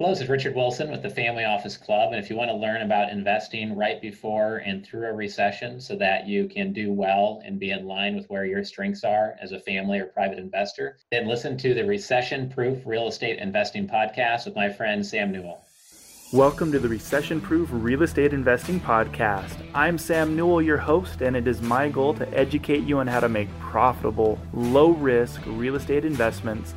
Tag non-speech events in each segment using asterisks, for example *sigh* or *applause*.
Hello, this is Richard Wilson with the Family Office Club. And if you want to learn about investing right before and through a recession so that you can do well and be in line with where your strengths are as a family or private investor, then listen to the Recession Proof Real Estate Investing Podcast with my friend Sam Newell. Welcome to the Recession Proof Real Estate Investing Podcast. I'm Sam Newell, your host, and it is my goal to educate you on how to make profitable, low risk real estate investments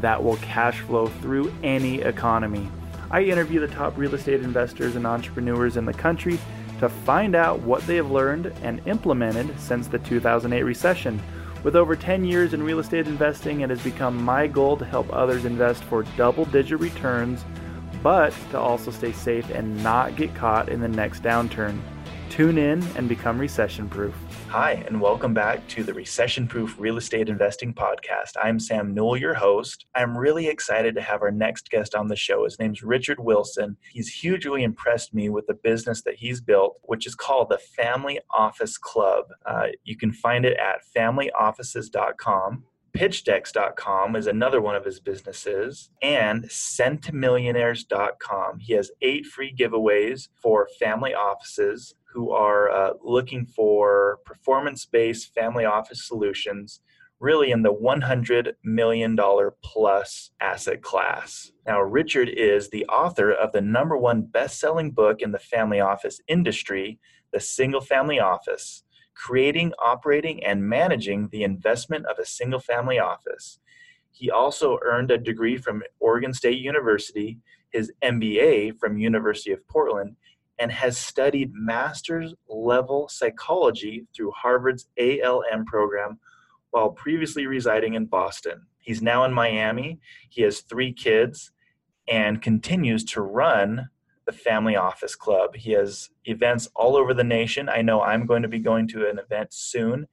that will cash flow through any economy. I interview the top real estate investors and entrepreneurs in the country to find out what they have learned and implemented since the 2008 recession. With over 10 years in real estate investing, it has become my goal to help others invest for double digit returns, but to also stay safe and not get caught in the next downturn. Tune in and become recession proof. Hi, and welcome back to the Recession Proof Real Estate Investing Podcast. I'm Sam Newell, your host. I'm really excited to have our next guest on the show. His name's Richard Wilson. He's hugely impressed me with the business that he's built, which is called the Family Office Club. Uh, you can find it at familyoffices.com. PitchDecks.com is another one of his businesses, and Centimillionaires.com. He has eight free giveaways for family offices who are uh, looking for performance based family office solutions really in the $100 million plus asset class. Now, Richard is the author of the number one best selling book in the family office industry, The Single Family Office Creating, Operating, and Managing the Investment of a Single Family Office. He also earned a degree from Oregon State University, his MBA from University of Portland, and has studied master's level psychology through Harvard's ALM program while previously residing in Boston. He's now in Miami. He has three kids and continues to run the Family Office Club. He has events all over the nation. I know I'm going to be going to an event soon.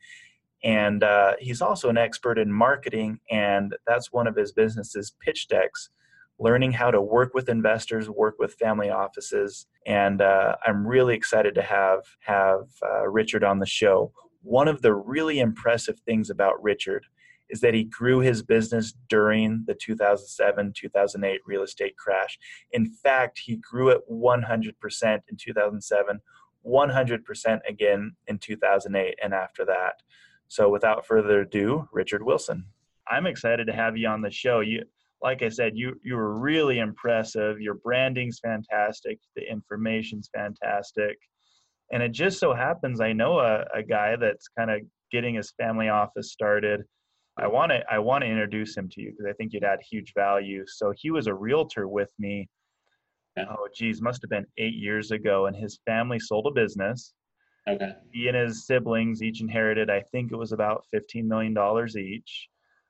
And uh, he's also an expert in marketing, and that's one of his businesses, Pitch Decks, learning how to work with investors, work with family offices, and uh, I'm really excited to have have uh, Richard on the show. One of the really impressive things about Richard is that he grew his business during the 2007 2008 real estate crash. In fact, he grew it 100% in 2007, 100% again in 2008, and after that. So, without further ado, Richard Wilson. I'm excited to have you on the show. You like I said, you you were really impressive. Your branding's fantastic. The information's fantastic. And it just so happens I know a, a guy that's kind of getting his family office started. I want to I want to introduce him to you because I think you'd add huge value. So he was a realtor with me. Oh geez, must have been eight years ago, and his family sold a business. Okay. He and his siblings each inherited, I think it was about fifteen million dollars each.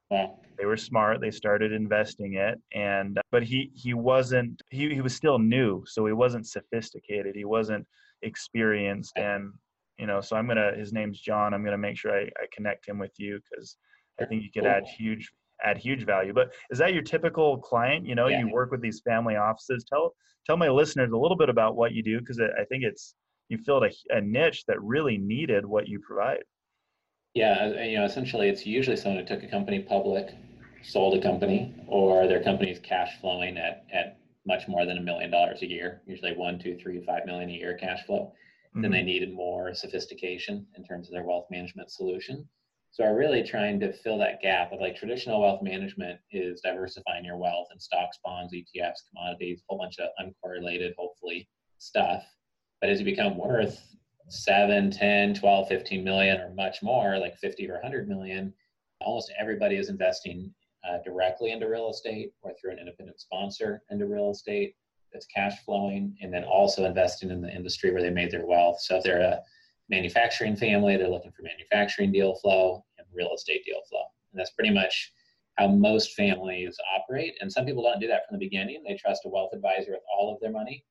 Wow. They were smart. They started investing it, and uh, but he he wasn't he he was still new, so he wasn't sophisticated. He wasn't experienced, and you know. So I'm gonna. His name's John. I'm gonna make sure I, I connect him with you because I think you could add huge add huge value. But is that your typical client? You know, yeah. you work with these family offices. Tell tell my listeners a little bit about what you do because I think it's you filled a, a niche that really needed what you provide. Yeah, you know, essentially, it's usually someone who took a company public, sold a company, or their company is cash flowing at at much more than a million dollars a year. Usually, one, two, three, five million a year cash flow. Mm-hmm. Then they needed more sophistication in terms of their wealth management solution. So, are really trying to fill that gap of like traditional wealth management is diversifying your wealth in stocks, bonds, ETFs, commodities, a whole bunch of uncorrelated, hopefully, stuff. But as you become worth 7 10 12 15 million or much more like 50 or 100 million almost everybody is investing uh, directly into real estate or through an independent sponsor into real estate that's cash flowing and then also investing in the industry where they made their wealth so if they're a manufacturing family they're looking for manufacturing deal flow real estate deal flow and that's pretty much how most families operate and some people don't do that from the beginning they trust a wealth advisor with all of their money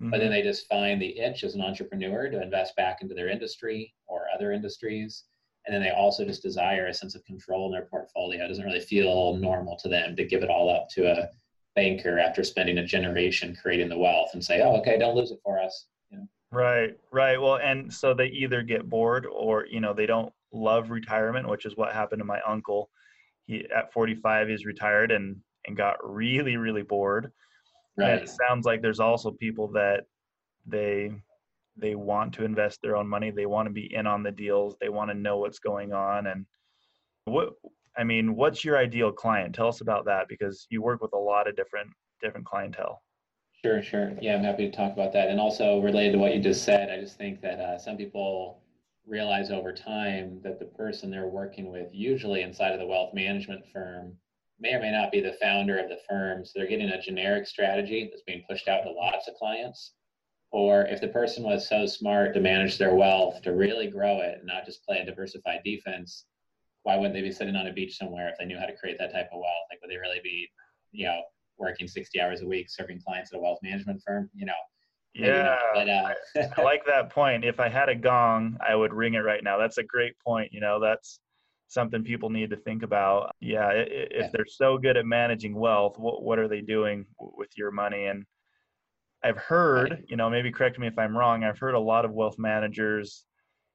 Mm-hmm. But then they just find the itch as an entrepreneur to invest back into their industry or other industries. And then they also just desire a sense of control in their portfolio. It doesn't really feel normal to them to give it all up to a banker after spending a generation creating the wealth and say, oh, okay, don't lose it for us. You know? Right, right. Well, and so they either get bored or, you know, they don't love retirement, which is what happened to my uncle. He at 45 he's retired and and got really really bored Right. it sounds like there's also people that they they want to invest their own money. They want to be in on the deals. They want to know what's going on. And what I mean, what's your ideal client? Tell us about that because you work with a lot of different different clientele. Sure, sure. Yeah, I'm happy to talk about that. And also related to what you just said, I just think that uh, some people realize over time that the person they're working with, usually inside of the wealth management firm, may or may not be the founder of the firm. So they're getting a generic strategy that's being pushed out to lots of clients. Or if the person was so smart to manage their wealth, to really grow it and not just play a diversified defense, why wouldn't they be sitting on a beach somewhere if they knew how to create that type of wealth? Like, would they really be, you know, working 60 hours a week serving clients at a wealth management firm? You know, yeah, but, uh, I like that point. If I had a gong, I would ring it right now. That's a great point. You know, that's something people need to think about. Yeah, if yeah. they're so good at managing wealth, what what are they doing with your money? And I've heard, right. you know, maybe correct me if I'm wrong. I've heard a lot of wealth managers,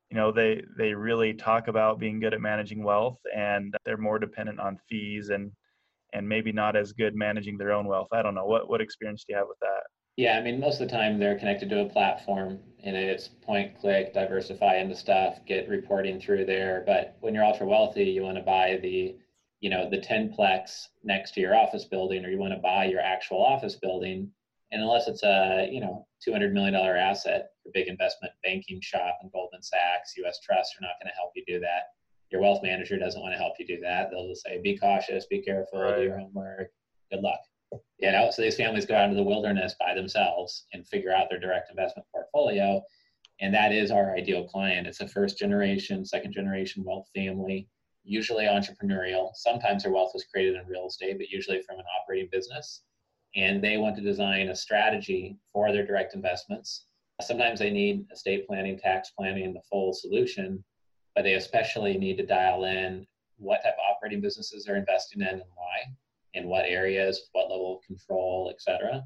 you know, they they really talk about being good at managing wealth, and they're more dependent on fees and and maybe not as good managing their own wealth. I don't know. What what experience do you have with that? Yeah, I mean, most of the time they're connected to a platform and it's point, click, diversify into stuff, get reporting through there. But when you're ultra wealthy, you want to buy the, you know, the 10 plex next to your office building, or you want to buy your actual office building. And unless it's a, you know, $200 million asset, your big investment banking shop and Goldman Sachs, US Trust are not going to help you do that. Your wealth manager doesn't want to help you do that. They'll just say, be cautious, be careful, right. do your homework. Good luck. You know, so these families go out into the wilderness by themselves and figure out their direct investment portfolio. And that is our ideal client. It's a first generation, second generation wealth family, usually entrepreneurial. Sometimes their wealth was created in real estate, but usually from an operating business. And they want to design a strategy for their direct investments. Sometimes they need estate planning, tax planning, the full solution, but they especially need to dial in what type of operating businesses they're investing in and why in what areas, what level of control, et cetera,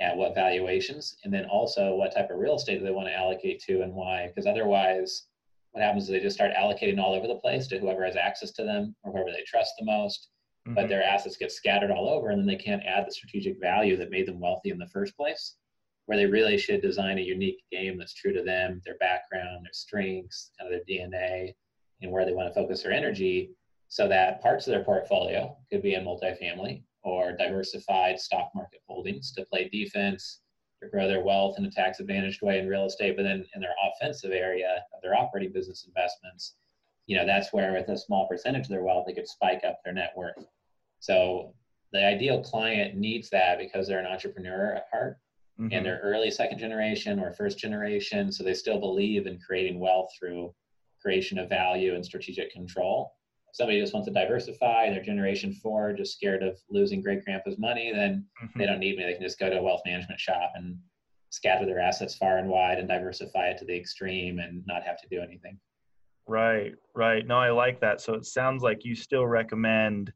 at what valuations, and then also what type of real estate do they want to allocate to and why. Because otherwise, what happens is they just start allocating all over the place to whoever has access to them or whoever they trust the most. Mm-hmm. But their assets get scattered all over, and then they can't add the strategic value that made them wealthy in the first place. Where they really should design a unique game that's true to them, their background, their strengths, kind of their DNA, and where they want to focus their energy so that parts of their portfolio could be in multifamily or diversified stock market holdings to play defense, to grow their wealth in a tax advantaged way in real estate, but then in their offensive area of their operating business investments, you know, that's where with a small percentage of their wealth, they could spike up their net worth. So the ideal client needs that because they're an entrepreneur at heart mm-hmm. and they're early second generation or first generation. So they still believe in creating wealth through creation of value and strategic control somebody just wants to diversify, they're generation four, just scared of losing great grandpa's money, then mm-hmm. they don't need me. They can just go to a wealth management shop and scatter their assets far and wide and diversify it to the extreme and not have to do anything. Right, right. No, I like that. So it sounds like you still recommend,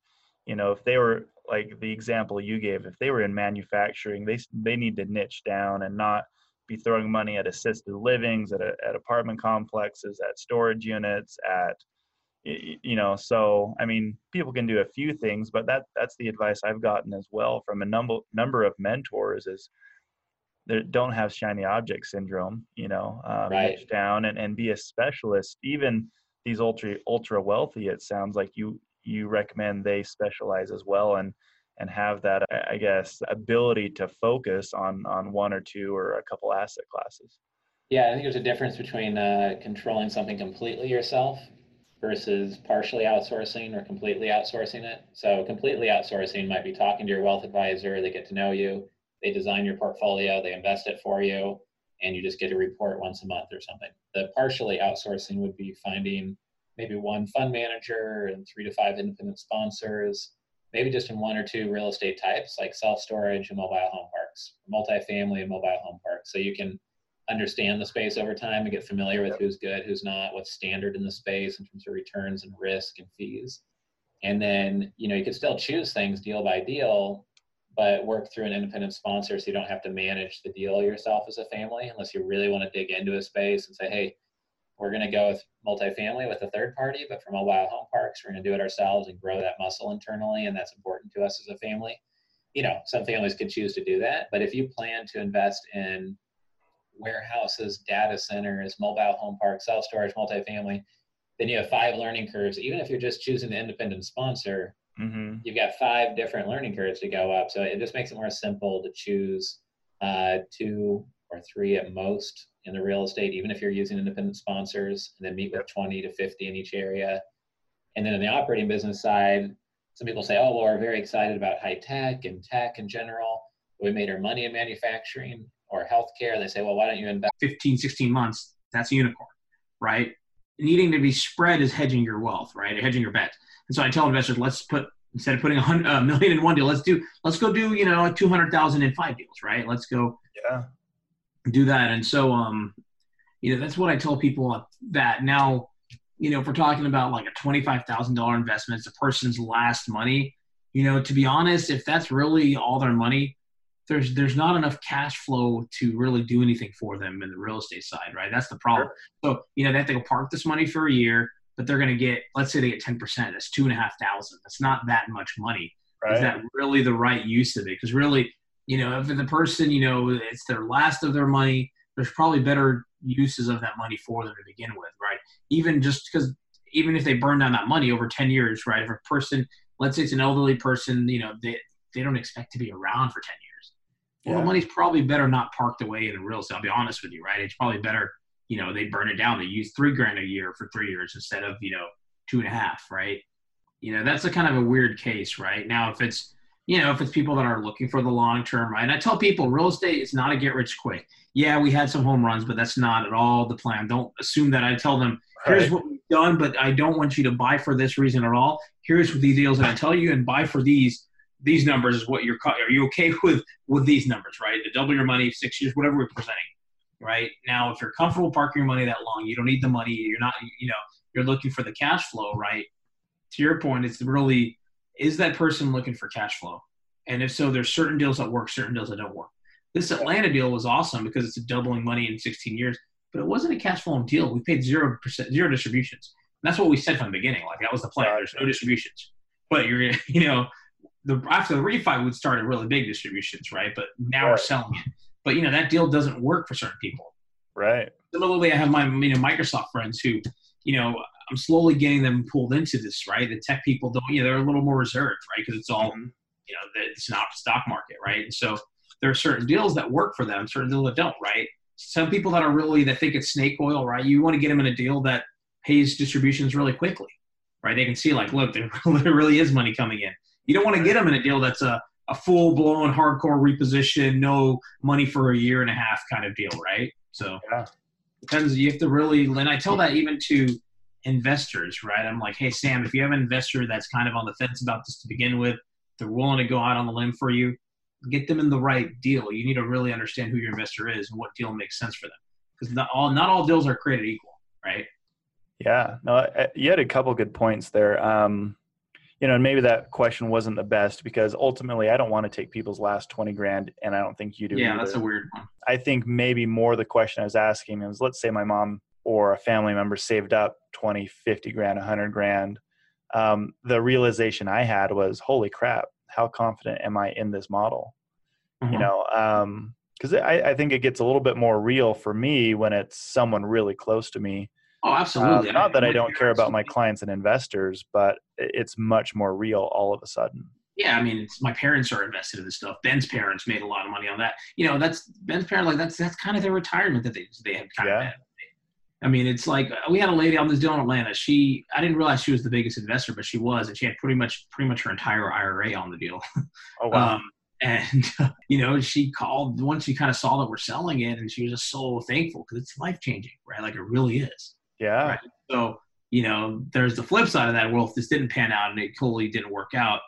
you know, if they were like the example you gave, if they were in manufacturing, they they need to niche down and not be throwing money at assisted livings, at, a, at apartment complexes, at storage units, at you know so i mean people can do a few things but that that's the advice i've gotten as well from a number number of mentors is they don't have shiny object syndrome you know um, right. down and, and be a specialist even these ultra ultra wealthy it sounds like you you recommend they specialize as well and and have that i guess ability to focus on on one or two or a couple asset classes yeah i think there's a difference between uh, controlling something completely yourself versus partially outsourcing or completely outsourcing it. So completely outsourcing might be talking to your wealth advisor, they get to know you, they design your portfolio, they invest it for you, and you just get a report once a month or something. The partially outsourcing would be finding maybe one fund manager and three to five independent sponsors, maybe just in one or two real estate types like self-storage and mobile home parks, multifamily and mobile home parks. So you can understand the space over time and get familiar with who's good, who's not, what's standard in the space in terms of returns and risk and fees. And then, you know, you could still choose things deal by deal, but work through an independent sponsor so you don't have to manage the deal yourself as a family unless you really want to dig into a space and say, hey, we're going to go with multifamily with a third party, but for mobile home parks, we're going to do it ourselves and grow that muscle internally. And that's important to us as a family. you know, some families could choose to do that. But if you plan to invest in warehouses, data centers, mobile home parks, self storage, multifamily, then you have five learning curves. Even if you're just choosing the independent sponsor, mm-hmm. you've got five different learning curves to go up. So it just makes it more simple to choose uh, two or three at most in the real estate, even if you're using independent sponsors, and then meet with 20 to 50 in each area. And then in the operating business side, some people say, oh, well, we're very excited about high tech and tech in general. We made our money in manufacturing or healthcare. They say, well, why don't you invest 15, 16 months? That's a unicorn, right? Needing to be spread is hedging your wealth, right? Or hedging your bets. And so I tell investors, let's put instead of putting a, hundred, a million in one deal, let's do let's go do you know two hundred thousand in five deals, right? Let's go yeah do that. And so um, you know that's what I tell people that now you know, if we're talking about like a $25,000 investment, it's a person's last money, you know, to be honest, if that's really all their money, there's there's not enough cash flow to really do anything for them in the real estate side, right? That's the problem. Sure. So, you know, they have to go park this money for a year, but they're gonna get, let's say they get 10%, that's two and a half thousand. That's not that much money. Right. Is that really the right use of it? Because really, you know, if the person, you know, it's their last of their money, there's probably better uses of that money for them to begin with, right? Even just because even if they burn down that money over 10 years, right? If a person, let's say it's an elderly person, you know, they, they don't expect to be around for 10 years. Well, yeah. the money's probably better not parked away in real estate. I'll be honest with you, right? It's probably better, you know, they burn it down. They use three grand a year for three years instead of, you know, two and a half, right? You know, that's a kind of a weird case, right? Now, if it's, you know, if it's people that are looking for the long term, right? And I tell people real estate is not a get rich quick yeah, we had some home runs, but that's not at all the plan. Don't assume that I tell them, here's right. what we've done, but I don't want you to buy for this reason at all. Here's the deals that I tell you and buy for these. These numbers is what you're, are you okay *laughs* with, with these numbers, right? To double your money, six years, whatever we're presenting, right? Now, if you're comfortable parking your money that long, you don't need the money. You're not, you know, you're looking for the cash flow, right? To your point, it's really, is that person looking for cash flow? And if so, there's certain deals that work, certain deals that don't work. This Atlanta deal was awesome because it's a doubling money in 16 years, but it wasn't a cash flow deal. We paid zero percent, zero distributions. And that's what we said from the beginning. Like that was the plan. There's no distributions, but you're *laughs* you know the after the refi would start a really big distributions, right? But now right. we're selling it. But you know that deal doesn't work for certain people. Right. Similarly, I have my you know Microsoft friends who, you know, I'm slowly getting them pulled into this. Right. The tech people don't. You know, they're a little more reserved, right? Because it's all, mm-hmm. you know, it's not the stock market, right? And so there are certain deals that work for them, certain deals that don't, right? Some people that are really that think it's snake oil, right? You want to get them in a deal that pays distributions really quickly, right? They can see like, look, there *laughs* really is money coming in. You don't want to get them in a deal that's a, a full blown hardcore reposition, no money for a year and a half kind of deal, right? So yeah. depends. You have to really, and I tell that even to investors, right? I'm like, hey, Sam, if you have an investor that's kind of on the fence about this to begin with, they're willing to go out on the limb for you get them in the right deal. You need to really understand who your investor is and what deal makes sense for them. Because not all not all deals are created equal, right? Yeah, no, you had a couple good points there. Um, you know, maybe that question wasn't the best because ultimately I don't want to take people's last 20 grand and I don't think you do. Yeah, either. that's a weird one. I think maybe more the question I was asking is let's say my mom or a family member saved up 20, 50 grand, 100 grand. Um, the realization I had was, holy crap, how confident am I in this model? Mm-hmm. You know, um, because I, I think it gets a little bit more real for me when it's someone really close to me. Oh, absolutely. Uh, not that I don't care about my clients and investors, but it's much more real all of a sudden. Yeah, I mean, my parents are invested in this stuff. Ben's parents made a lot of money on that. You know, that's Ben's parents. Like that's that's kind of their retirement that they they had kind yeah. of had. I mean, it's like we had a lady on this deal in Atlanta. She, I didn't realize she was the biggest investor, but she was, and she had pretty much, pretty much her entire IRA on the deal. Oh *laughs* wow! Um, and *laughs* you know, she called once she kind of saw that we're selling it, and she was just so thankful because it's life changing, right? Like it really is. Yeah. Right? So you know, there's the flip side of that. Well, if this didn't pan out and it totally didn't work out,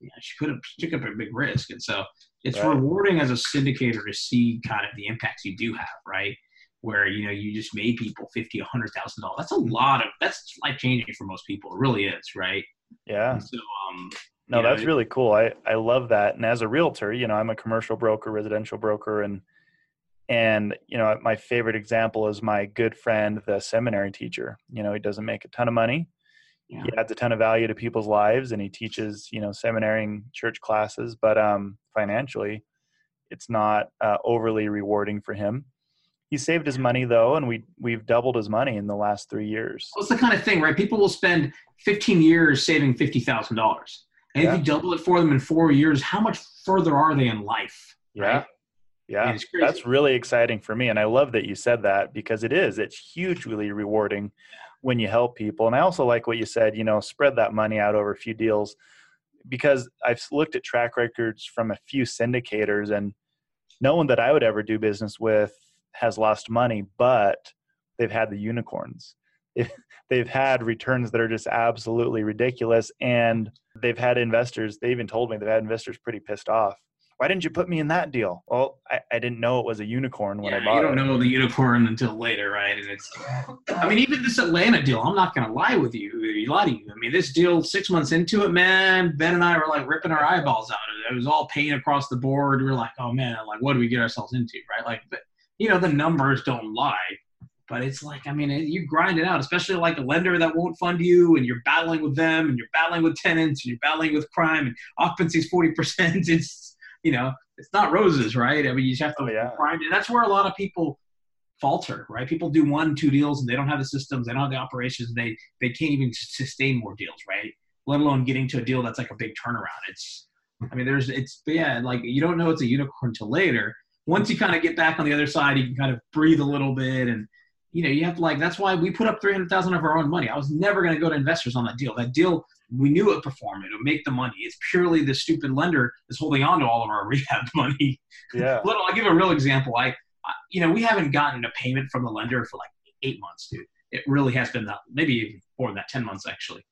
know, she could have took up a big risk, and so it's right. rewarding as a syndicator to see kind of the impacts you do have, right? where you know you just made people fifty, a hundred thousand dollars. That's a lot of that's life changing for most people. It really is, right? Yeah. And so, um, no, that's know, really cool. I I love that. And as a realtor, you know, I'm a commercial broker, residential broker, and and you know, my favorite example is my good friend, the seminary teacher. You know, he doesn't make a ton of money. Yeah. he adds a ton of value to people's lives and he teaches you know seminary and church classes but um financially it's not uh, overly rewarding for him he saved his money though and we we've doubled his money in the last three years Well, it's the kind of thing, right? People will spend 15 years saving fifty thousand dollars, and Yeah. if you double it for them in four years, how much further are they in life? yeah Right? Yeah that's really exciting for me and i love that you said that because it is it's hugely rewarding when you help people and i also like what you said you know spread that money out over a few deals because i've looked at track records from a few syndicators and no one that i would ever do business with has lost money but they've had the unicorns. *laughs* They've had returns that are just absolutely ridiculous and they've had investors they even told me they've had investors pretty pissed off why didn't you put me in that deal well i, I didn't know it was a unicorn when i Yeah, bought you don't it know the unicorn until later, right? And it's, I mean, even this Atlanta deal, I'm not going to lie with you, lie to you. I mean, this deal, six months into it, man, Ben and I were like ripping our eyeballs out. It was all pain across the board. We were like, oh man, like what do we get ourselves into, right? Like, but you know, the numbers don't lie. But it's like, I mean, it, you grind it out, especially like a lender that won't fund you, and you're battling with them, and you're battling with tenants, and you're battling with crime, and occupancy's forty percent. *laughs* It's you know, it's not roses, right? I mean, you just have to Oh, yeah. grind it. That's where a lot of people falter, right? People do one, two deals, and they don't have the systems, they don't have the operations, they they can't even sustain more deals, right? Let alone getting to a deal that's like a big turnaround. It's, I mean, there's, it's, yeah, like you don't know it's a unicorn until later. Once you kind of get back on the other side, you can kind of breathe a little bit, and you know, you have to like. That's why we put up three hundred thousand of our own money. I was never going to go to investors on that deal. That deal, we knew it would perform. It would make the money. It's purely the stupid lender that's holding on to all of our *laughs* rehab money. Yeah. *laughs* Little i'll give a real example. I, I you know we haven't gotten a payment from the lender for like eight months dude. It really has been that maybe even more than that 10 months actually.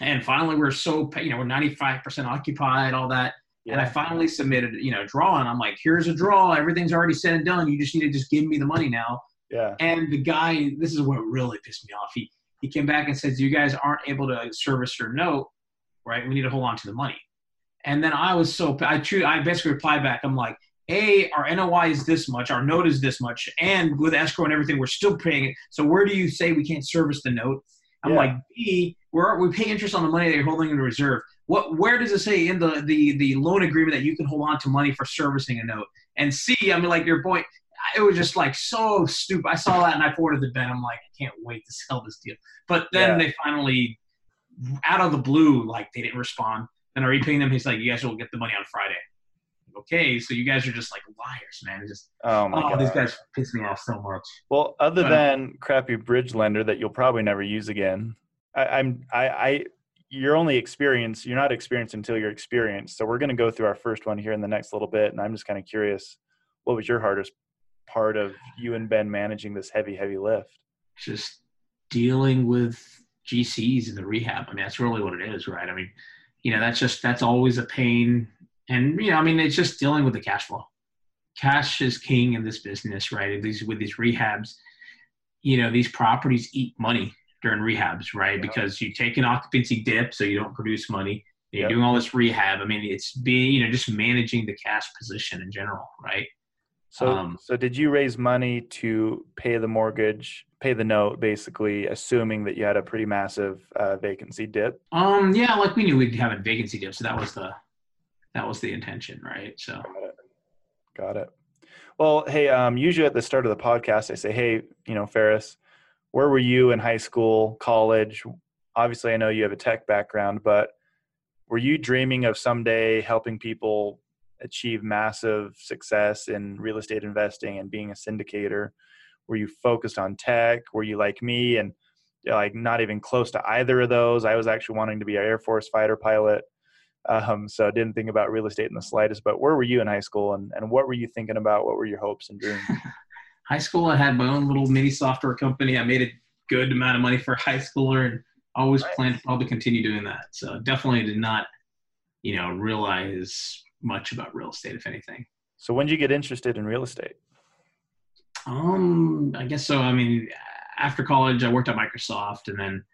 And finally we're so you know we're 95% occupied all that. Yeah. and i finally submitted you know a draw and i'm like here's a draw. Everything's already said and done. You just need to just give me the money now. Yeah. And the guy this is what really pissed me off. He he came back and says you guys aren't able to service your note right? We need to hold on to the money. And then i was so i true i basically replied back. I'm like a our noi is this much our note is this much and with escrow and everything we're still paying it. So where do you say we can't service the note? I'm Yeah. like b we're, we pay interest on the money that you're holding in reserve. What where does it say in the, the the loan agreement that you can hold on to money for servicing a note? And c i mean like your point it was just like so stupid. I saw that and I forwarded to Ben. I'm like, I can't wait to sell this deal. But then Yeah. they finally, out of the blue, like they didn't respond. Then I repaying them. He's like, you guys will get the money on Friday. Okay, so you guys are just like liars, man. It's just oh my oh, god these guys piss me off so much. well other But- than crappy bridge lender that you'll probably never use again I, i'm i i you're only experienced you're not experienced until you're experienced so we're going to go through our first one here in the next little bit and i'm just kind of curious what was your hardest part of you and ben managing this heavy heavy lift Just dealing with GCs in the rehab. I mean, that's really what it is, right? I mean, you know, that's just that's always a pain. And you know, I mean, it's just dealing with the cash flow. Cash is king in this business, right? These with these rehabs, you know, these properties eat money during rehabs, right? Yeah. Because you take an occupancy dip, so you don't produce money. You're doing all this rehab. I mean, it's being, you know, just managing the cash position in general, right? So Um, so did you raise money to pay the mortgage pay the note basically assuming that you had a pretty massive uh, vacancy dip Um, yeah, like we knew we'd have a vacancy dip, so that was the that was the intention, right? So Got it. Got it. Well, hey, um, usually at the start of the podcast, I say, hey, you know, Ferris, where were you in high school, college? Obviously, I know you have a tech background, but were you dreaming of someday helping people achieve massive success in real estate investing and being a syndicator? Were you focused on tech? Were you like me and like not even close to either of those? I was actually wanting to be an Air Force fighter pilot. Um, so I didn't think about real estate in the slightest. But where were you in high school, and, and what were you thinking about? What were your hopes and dreams? *laughs* high school, I had my own little mini software company. I made a good amount of money for a high schooler, and always Nice. planned to probably continue doing that. So definitely did not, you know, realize much about real estate, if anything. So when did you get interested in real estate? Um, I guess so. I mean, after college, I worked at Microsoft, and then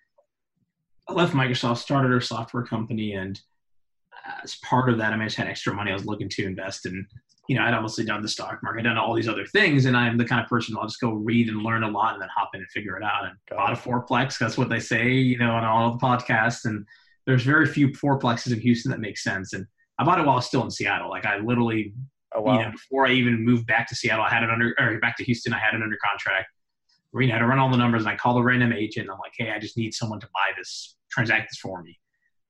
I left Microsoft, started a software company, and as part of that, I mean, I just had extra money I was looking to invest in you know, I'd obviously done the stock market, done all these other things, and I'm the kind of person I'll just go read and learn a lot and then hop in and figure it out. And Got bought a it. fourplex. That's what they say, you know, on all the podcasts. And there's very few fourplexes in Houston that make sense. And I bought it while I was still in Seattle. Like I literally, Oh wow. you know, before I even moved back to Seattle, I had it under, or back to Houston, I had it under contract. Marina had to run all the numbers, and I called a random agent. I'm like, hey, I just need someone to buy this, transact this for me.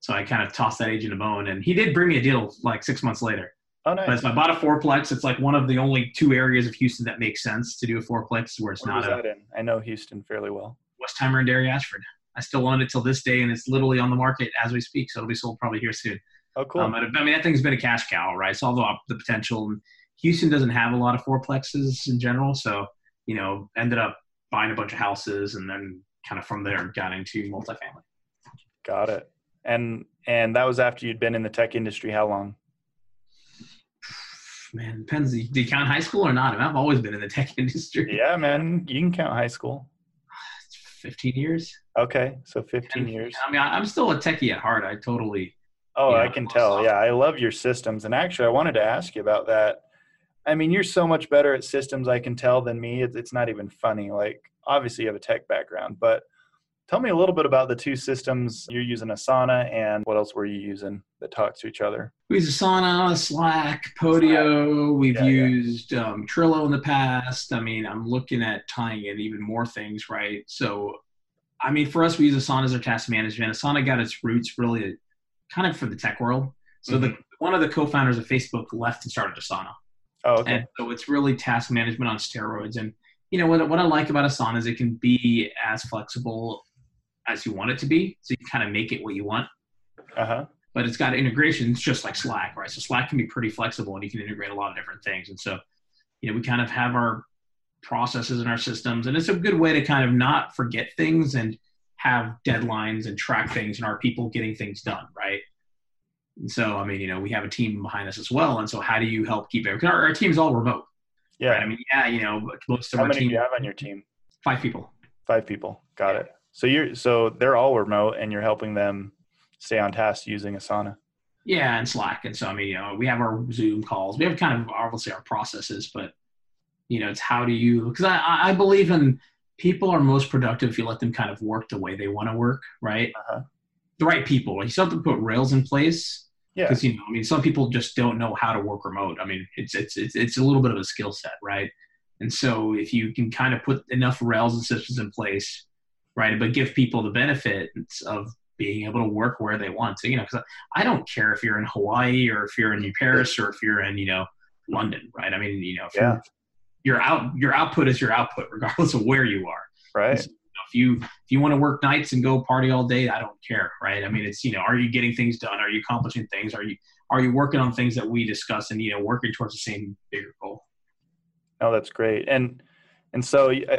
So I kind of tossed that agent a bone, and he did bring me a deal like six months later. oh nice. But so I bought a fourplex. It's like one of the only two areas of Houston that makes sense to do a fourplex, where it's Where not was a? I know Houston fairly well. Westheimer and Dairy Ashford. I still own it till this day, and it's literally on the market as we speak. So it'll be sold probably here soon. Oh cool. Um, but I mean, that thing's been a cash cow, right? Saw the, the potential. Houston doesn't have a lot of fourplexes in general, so you know, ended up buying a bunch of houses, and then kind of from there got into multifamily. Got it. And and that was after you'd been in the tech industry. How long? Man, depends. Do you count high school or not? I mean, I've always been in the tech *laughs* industry. Yeah, man. You can count high school. Fifteen years. Okay, so 15 years. I mean, I'm still a techie at heart. I totally. Oh, I Yeah. can tell. Yeah, I love your systems. And actually, I wanted to ask you about that. I mean, you're so much better at systems, I can tell, than me. It's, it's not even funny. Like, obviously, you have a tech background, but tell me a little bit about the two systems you're using Asana and what else were you using that talks to each other? We use Asana, Slack, Podio. We've Yeah, yeah. used um, Trello in the past. I mean, I'm looking at tying in even more things, right? So, I mean, for us, we use Asana as our task management. Asana got its roots really kind of for the tech world. So, the one of the co-founders of Facebook left and started Asana, Oh, okay. and so it's really task management on steroids. And you know what? What I like about Asana is it can be as flexible as you want it to be. So you kind of make it what you want Uh huh. but it's got integrations just like Slack, right? So Slack can be pretty flexible and you can integrate a lot of different things. And so, you know, we kind of have our processes and our systems, and it's a good way to kind of not forget things and have deadlines and track things and our people getting things done, right? And so, I mean, you know, we have a team behind us as well. And so, how do you help keep everything? Our, our team's all remote, Yeah. right? I mean, yeah, you know, most of How our many do team, you have on your team? five people. Five people. Got it. So you're so they're all remote, and you're helping them stay on task using Asana. Yeah, and Slack. And so, I mean, you know, we have our Zoom calls. We have kind of obviously our processes, but you know, it's how do you? Because I, I believe in people are most productive if you let them kind of work the way they want to work, right? Uh-huh. The right people. You still have to put rails in place Yeah. because you know, I mean, some people just don't know how to work remote. I mean, it's it's it's it's a little bit of a skill set, right? And so, if you can kind of put enough rails and systems in place, right, but give people the benefits of being able to work where they want to, you know, because I don't care if you're in Hawaii or if you're in Paris or if you're in, you know, London, right? I mean, you know, if Yeah. Your out your output is your output, regardless of where you are. Right. So, if you if you want to work nights and go party all day, I don't care, right? I mean, it's you know, are you getting things done? Are you accomplishing things? Are you are you working on things that we discuss and you know working towards the same bigger goal? oh that's great. And and so uh,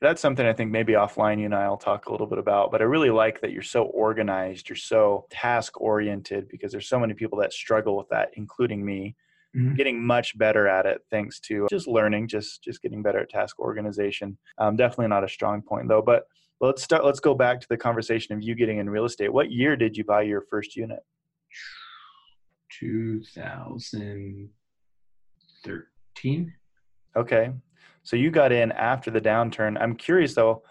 that's something I think maybe offline you and I'll talk a little bit about. But I really like that you're so organized, you're so task oriented because there's so many people that struggle with that, including me. Mhm. Getting much better at it thanks to just learning, just just getting better at task organization. Um, definitely not a strong point though. But let's start. Let's go back to the conversation of you getting in real estate. What year did you buy your first unit? 2013. Okay. So you got in after the downturn. I'm curious though,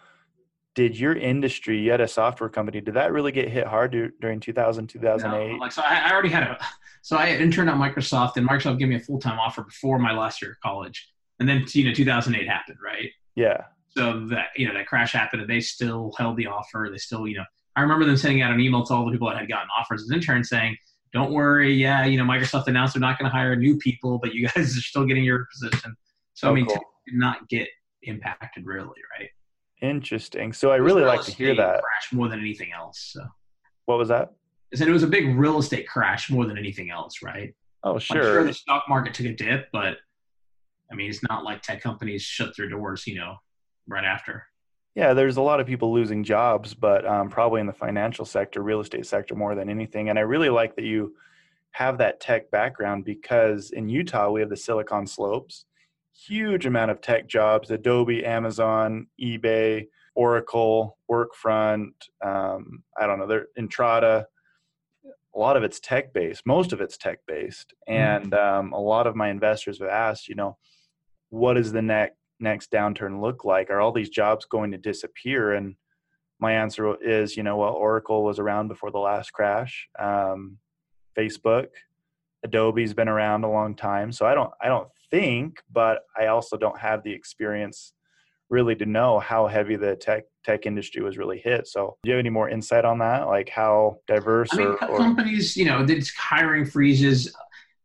did your industry, you had a software company, did that really get hit hard dur- during 2000, 2008? No, like so, I, I already had a. So I had interned at Microsoft, and Microsoft gave me a full time offer before my last year of college, and then you know 2008 happened, right? Yeah. So that you know that crash happened, and they still held the offer. They still, you know, I remember them sending out an email to all the people that had gotten offers as interns saying, "Don't worry, yeah, you know, Microsoft announced they're not going to hire new people, but you guys *laughs* are still getting your position." So I Oh, mean, cool. did not get impacted really, right? Interesting. So I really like to hear that. crash more than anything else. So What was that? I said it was a big real estate crash more than anything else, right? Oh, I'm sure. sure the stock market took a dip, but I mean, it's not like tech companies shut their doors, you know, right after. Yeah, there's a lot of people losing jobs, but um, probably in the financial sector, real estate sector more than anything. And I really like that you have that tech background because in Utah, we have the Silicon Slopes, huge amount of tech jobs Adobe, Amazon, eBay, Oracle, Workfront, um, I don't know, they're Entrata, a lot of it's tech based. Most of it's tech based, Mm-hmm. and um, a lot of my investors have asked, you know, what does the next next downturn look like? Are all these jobs going to disappear? And my answer is, you know, well, Oracle was around before the last crash. Um, Facebook, Adobe's been around a long time, so I don't I don't think, but I also don't have the experience really to know how heavy the tech tech industry was really hit. So, do you have any more insight on that? Like how diverse I mean, or, or companies, you know, did hiring freezes.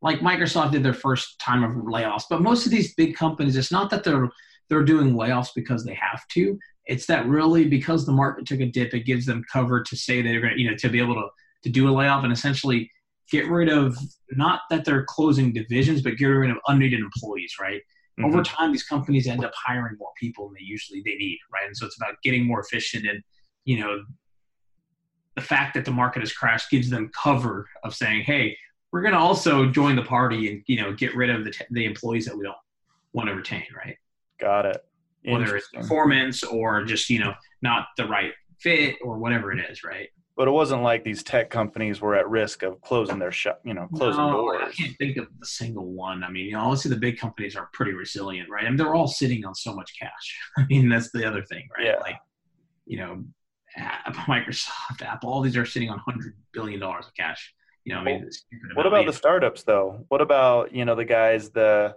Like Microsoft did their first time of layoffs, but most of these big companies, it's not that they're they're doing layoffs because they have to. It's that really because the market took a dip, it gives them cover to say they're going to, you know, to be able to to do a layoff and essentially get rid of not that they're closing divisions, but get rid of unneeded employees, right? over Mhm. time these companies end up hiring more people than they usually they need right and so it's about getting more efficient and you know the fact that the market has crashed gives them cover of saying hey we're going to also join the party and you know get rid of the, t- the employees that we don't want to retain right got it. whether it's performance or just you know not the right fit or whatever it is right But it wasn't like these tech companies were at risk of closing their shop, you know, closing No, I can't think of a single one. I mean, you know, obviously the big companies are pretty resilient, right? I mean, they're all sitting on so much cash. *laughs* I mean, that's the other thing, right? Yeah. Like, you know, *laughs* Microsoft, Apple, all these are sitting on hundred billion dollars of cash. You know, I mean, Well, What about the startups though? What about, you know, the guys, the,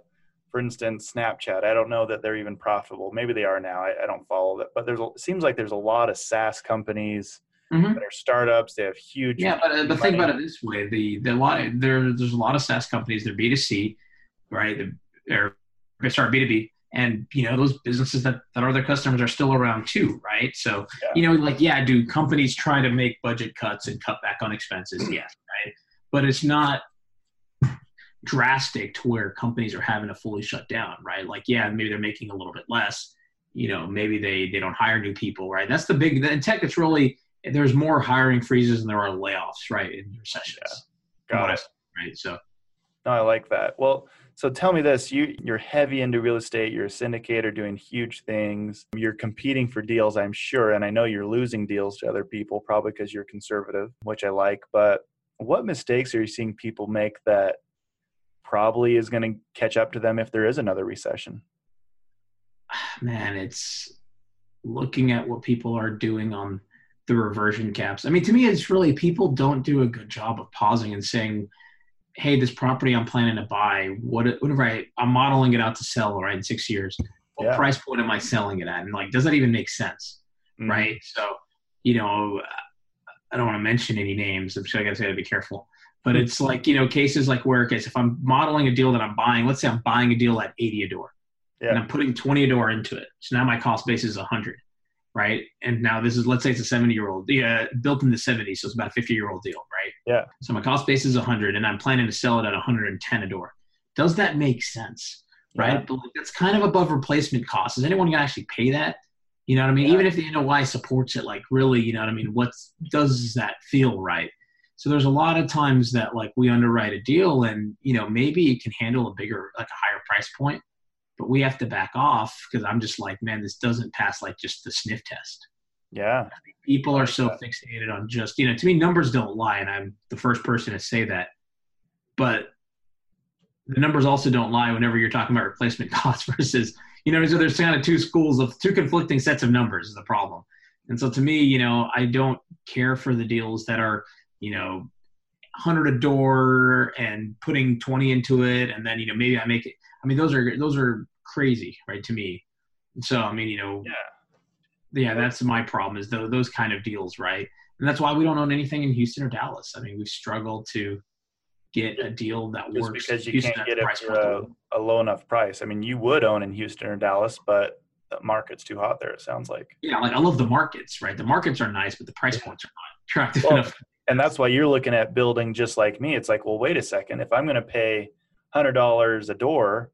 for instance, Snapchat? I don't know that they're even profitable. Maybe they are now. I, I don't follow that, but there's, a, it seems like there's a lot of SaaS companies Mhm. that are startups. They have huge. Yeah, but, uh, but think about it this way: the the lot there there's a lot of SaaS companies. They're B two C, right? They're, they're sorry B two B, and you know those businesses that that are their customers are still around too, right? So Yeah. you know, like yeah, do companies try to make budget cuts and cut back on expenses? Yes, right. But it's not *laughs* drastic to where companies are having to fully shut down, right? Like yeah, maybe they're making a little bit less. You know, maybe they they don't hire new people, right? That's the big in tech. It's really there's more hiring freezes than there are layoffs, right, in recessions. Yeah. Got it. Right. So No, I like that. Well, so tell me this: you you're heavy into real estate. You're a syndicator doing huge things. You're competing for deals, I'm sure, and I know you're losing deals to other people, probably because you're conservative, which I like. But what mistakes are you seeing people make that probably is going to catch up to them if there is another recession? Ah, man, it's looking at what people are doing on the reversion caps. I mean, to me, it's really people don't do a good job of pausing and saying, "Hey, this property I'm planning to buy, what whatever I, I'm modeling it out to sell, right, in six years. What Yeah. price point am I selling it at? And like, does that even make sense?" Mhm. right? So, you know, I don't want to mention any names. I'm sure I got to be careful. But it's like, you know, cases like where, okay, so if I'm modeling a deal that I'm buying, let's say I'm buying a deal at 80 a door and I'm putting 20 a door into it. So now my cost base is 100, right? And now this is, let's say it's a 70 year old, yeah, built in the 70s. So it's about a 50 year old deal, right? Yeah. So my cost base is 100 and I'm planning to sell it at 110 a door. Does that make sense? Right. Yeah. But like, that's kind of above replacement cost. Is anyone going to actually pay that? You know what I mean? Yeah. Even if the NOI supports it, like really, you know what I mean? What's does that feel right? So there's a lot of times that like we underwrite a deal and you know maybe it can handle a bigger like a higher price point, but we have to back off because I'm just like, man, this doesn't pass like just the sniff test. Yeah. People are so fixated on just you know to me numbers don't lie, and I'm the first person to say that, but the numbers also don't lie whenever you're talking about replacement *laughs* costs versus you know so there's kind of two schools of two conflicting sets of numbers is the problem and so to me you know i don't care for the deals that are you know 100 a door and putting 20 into it and then you know maybe i make it i mean those are those are crazy right to me so i mean you know Yeah. yeah that's my problem is those, those kind of deals right and that's why we don't own anything in houston or dallas i mean we've struggled to get a deal that Just works because you Houston can't get it for a, a low enough price. I mean, you would own in Houston or Dallas, but the market's too hot there. It sounds like. yeah, like I love the markets, right? The markets are nice, but the price Yeah. points are not attractive Well, enough. and that's why you're looking at building just like me. It's like, well, wait a second. If I'm going to pay hundred dollars a door,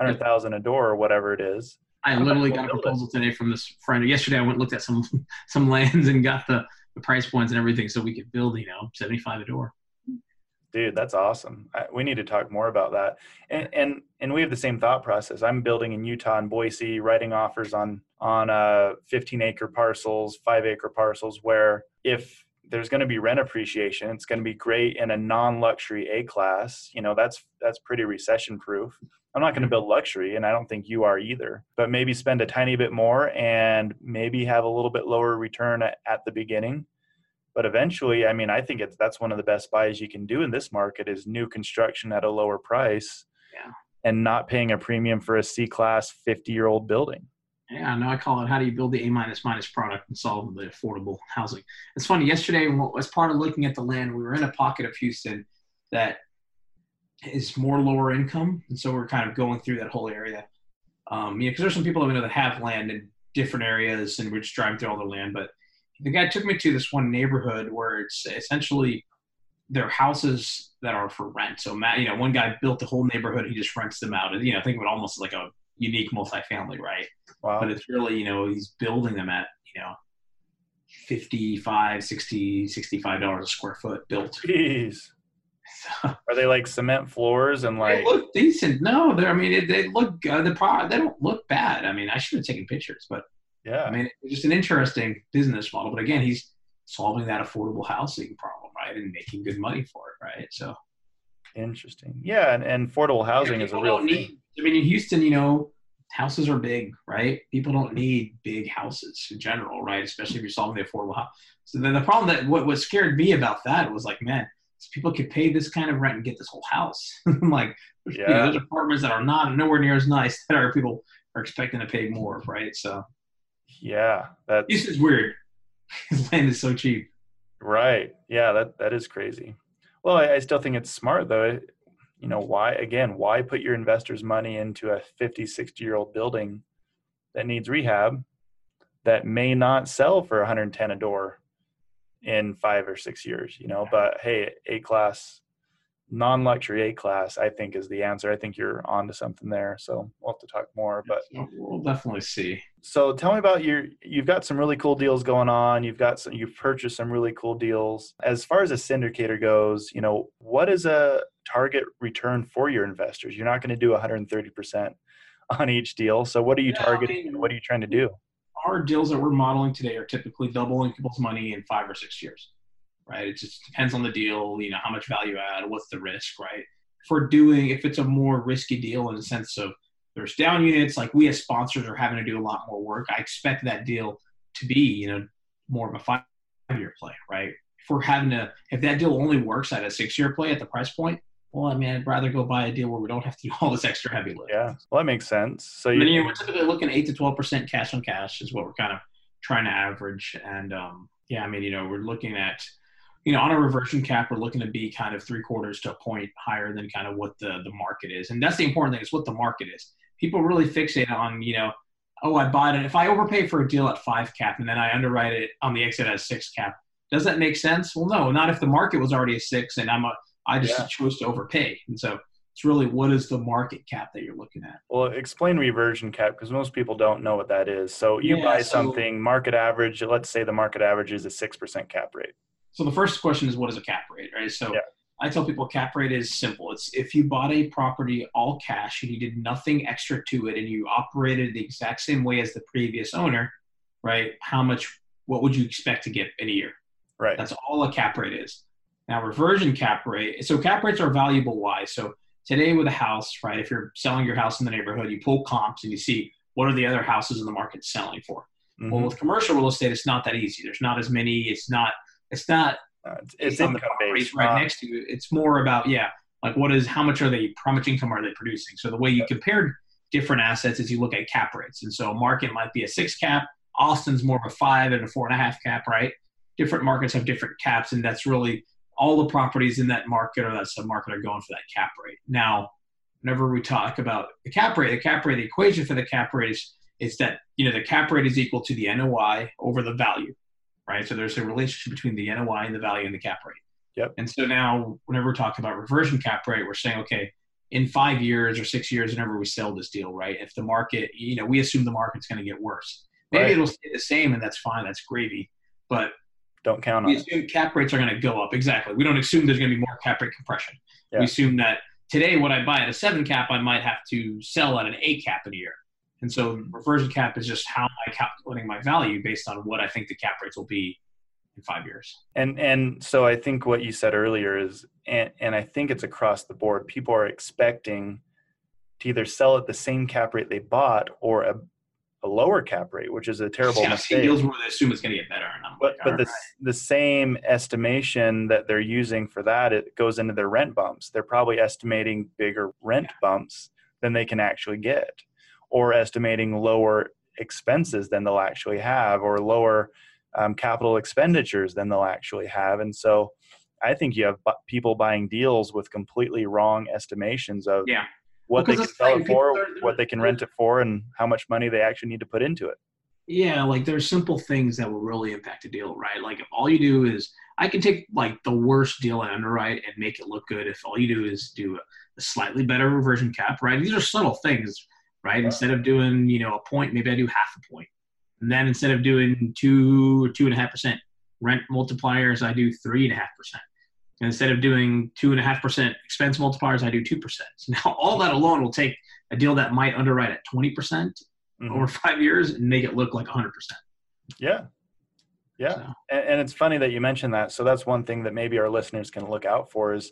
hundred thousand a door, or whatever it is, I literally got a proposal today from this friend. Yesterday, I went and looked at some *laughs* some lands and got the, the price points and everything, so we could build, you know, seventy five a door. dude, that's awesome. I, we need to talk more about that. And and and we have the same thought process. I'm building in Utah and Boise, writing offers on on uh 15 acre parcels, five acre parcels, where if there's going to be rent appreciation. It's going to be great in a non-luxury A class. You know, that's that's pretty recession proof. I'm not going to mm-hmm. build luxury, and I don't think you are either. But maybe spend a tiny bit more and maybe have a little bit lower return at, at the beginning. But eventually, I mean, I think it's that's one of the best buys you can do in this market is new construction at a lower price. Yeah. And not paying a premium for a C class 50 year old building. Yeah, no, I call it how do you build the A minus minus product and solve the affordable housing. It's funny. Yesterday, as part of looking at the land, we were in a pocket of Houston that is more lower income, and so we're kind of going through that whole area. Um, yeah, because there's some people I know that have land in different areas, and we're just driving through all their land. But the guy took me to this one neighborhood where it's essentially their houses that are for rent. So, Matt, you know, one guy built the whole neighborhood; he just rents them out. And you know, think of it almost like a unique multifamily, right? Wow. But it's really, you know, he's building them at, you know, 55, 60, 65 dollars a square foot built. *laughs* Jeez. Are they like cement floors and like? They look decent. No, they're. I mean, it, they look. Uh, the product. They don't look bad. I mean, I should have taken pictures, but yeah. I mean, it's just an interesting business model. But again, he's solving that affordable housing problem, right, and making good money for it, right? So interesting. Yeah, and, and affordable housing yeah, is a real need. I mean, in Houston, you know, houses are big, right? People don't need big houses in general, right? Especially if you're solving the affordable house. So then the problem that what, what scared me about that was like, man, people could pay this kind of rent and get this whole house. *laughs* I'm like, yeah. you know, there's apartments that are not nowhere near as nice *laughs* that are people are expecting to pay more, right? So yeah, that this is weird. *laughs* land is so cheap. Right. Yeah, that that is crazy. Well, I, I still think it's smart though you know why again why put your investors money into a 50 60 year old building that needs rehab that may not sell for 110 a door in five or six years you know but hey a class non-luxury A class, I think is the answer. I think you're onto something there. So we'll have to talk more, but we'll definitely see. So tell me about your, you've got some really cool deals going on. You've got some, you've purchased some really cool deals. As far as a syndicator goes, you know, what is a target return for your investors? You're not going to do 130% on each deal. So what are you yeah, targeting? I mean, what are you trying to do? Our deals that we're modeling today are typically doubling people's money in five or six years right? It just depends on the deal, you know, how much value add, what's the risk, right? For doing, if it's a more risky deal in the sense of there's down units, like we as sponsors are having to do a lot more work. I expect that deal to be, you know, more of a five year play, right? If we're having to, if that deal only works at a six year play at the price point, well, I mean, I'd rather go buy a deal where we don't have to do all this extra heavy lift. Yeah, well, that makes sense. So you, you know, we're typically looking eight to twelve percent cash on cash is what we're kind of trying to average, and um, yeah, I mean, you know, we're looking at you know, on a reversion cap, we're looking to be kind of three quarters to a point higher than kind of what the, the market is. And that's the important thing is what the market is. People really fixate on, you know, oh, I bought it. If I overpay for a deal at five cap and then I underwrite it on the exit at six cap, does that make sense? Well, no, not if the market was already a six and I'm a, I just yeah. chose to overpay. And so it's really what is the market cap that you're looking at? Well, explain reversion cap because most people don't know what that is. So you yeah, buy something market average. Let's say the market average is a six percent cap rate. So the first question is what is a cap rate, right? So yeah. I tell people cap rate is simple. It's if you bought a property all cash and you did nothing extra to it and you operated the exact same way as the previous owner, right? How much what would you expect to get in a year? Right. That's all a cap rate is. Now reversion cap rate. So cap rates are valuable why? So today with a house, right? If you're selling your house in the neighborhood, you pull comps and you see what are the other houses in the market selling for. Mm-hmm. Well, with commercial real estate, it's not that easy. There's not as many. It's not it's not. Uh, it's, it's income based. Right uh, next to you. It's more about yeah, like what is how much are they? How much income are they producing? So the way you compare different assets is you look at cap rates, and so a market might be a six cap. Austin's more of a five and a four and a half cap, right? Different markets have different caps, and that's really all the properties in that market or that submarket are going for that cap rate. Now, whenever we talk about the cap rate, the cap rate, the equation for the cap rate is, is that you know the cap rate is equal to the NOI over the value right? So there's a relationship between the NOI and the value and the cap rate. Yep. And so now, whenever we're talking about reversion cap rate, we're saying, okay, in five years or six years, whenever we sell this deal, right? If the market, you know, we assume the market's going to get worse. Maybe right. it'll stay the same, and that's fine. That's gravy. But don't count on we assume it. cap rates are going to go up. Exactly. We don't assume there's going to be more cap rate compression. Yeah. We assume that today, what I buy at a seven cap, I might have to sell at an eight cap in a year. And so reversion cap is just how am I calculating my value based on what I think the cap rates will be in five years. And and so I think what you said earlier is, and and I think it's across the board. People are expecting to either sell at the same cap rate they bought or a, a lower cap rate, which is a terrible yeah, mistake. deals where they assume it's going to get better, But like, but the right. the same estimation that they're using for that it goes into their rent bumps. They're probably estimating bigger rent bumps than they can actually get, or estimating lower expenses than they'll actually have, or lower um, capital expenditures than they'll actually have. And so, I think you have bu- people buying deals with completely wrong estimations of yeah, what they can sell it for, what they can rent it for, and how much money they actually need to put into it. Yeah, like there's simple things that will really impact a deal, right? Like if all you do is, I can take like the worst deal I underwrite and make it look good. If all you do is do a, a slightly better reversion cap, right? These are subtle things, right? Instead of doing, you know, a point, maybe I do half a point. And then instead of doing two or two and a half percent rent multipliers, I do three and a half percent. And instead of doing two and a half percent expense multipliers, I do two percent. So now all that alone will take a deal that might underwrite at twenty percent Mhm. over five years and make it look like 100%. Yeah. Yeah. So, And, and it's funny that you mentioned that. So that's one thing that maybe our listeners can look out for is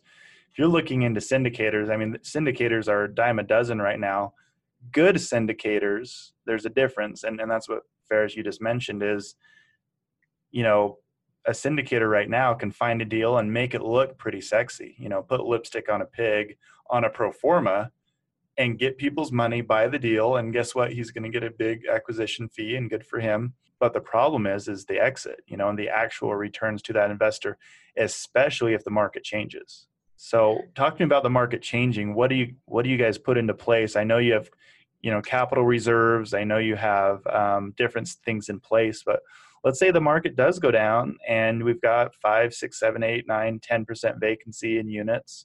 if you're looking into syndicators, I mean, syndicators are a dime a dozen right now. Good syndicators, there's a difference. And, and that's what Feras, you just mentioned is, you know, a syndicator right now can find a deal and make it look pretty sexy, you know, put lipstick on a pig on a pro forma and get people's money, buy the deal. And guess what? He's going to get a big acquisition fee and good for him but the problem is is the exit you know and the actual returns to that investor especially if the market changes so talking about the market changing what do you what do you guys put into place i know you have you know capital reserves i know you have um, different things in place but let's say the market does go down and we've got five six seven eight nine ten percent vacancy in units